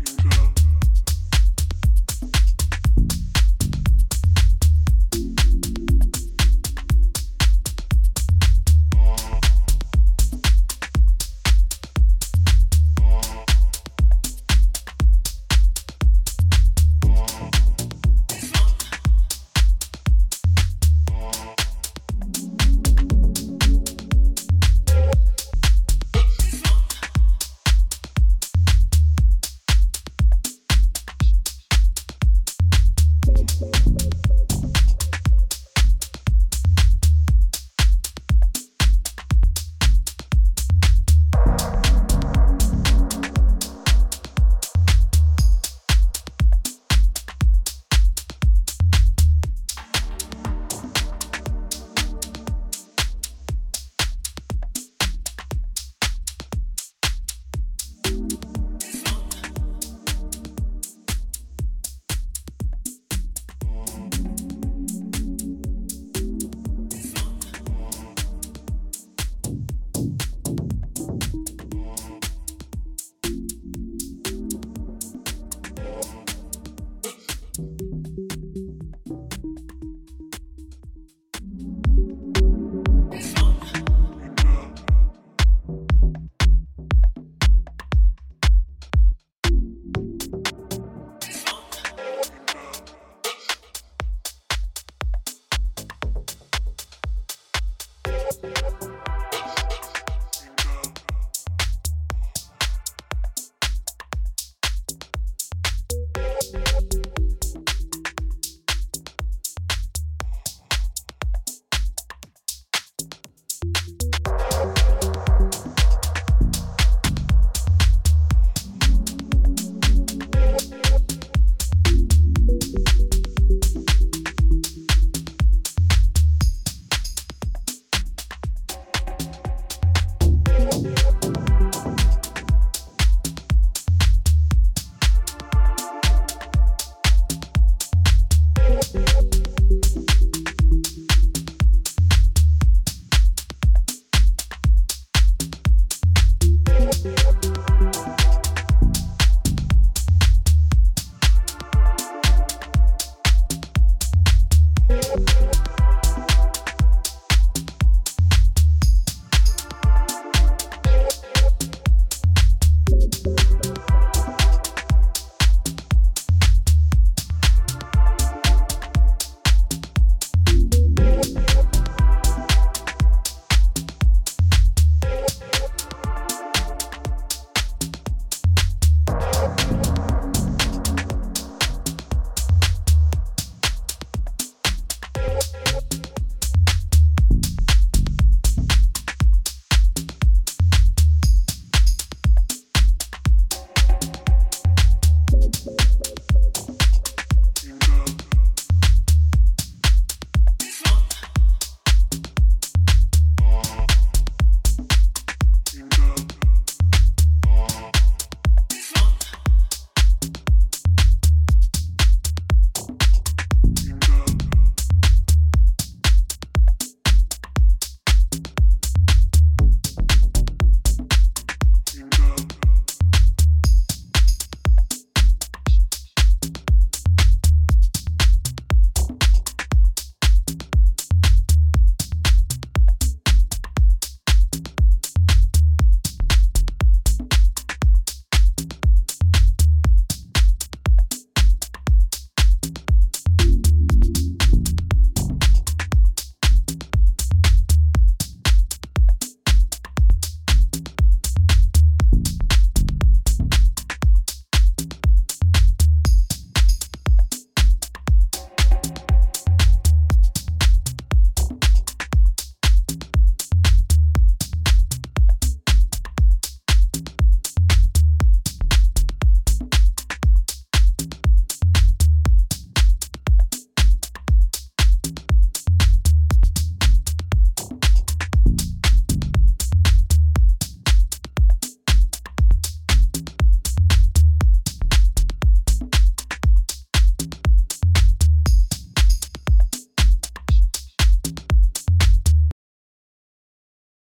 you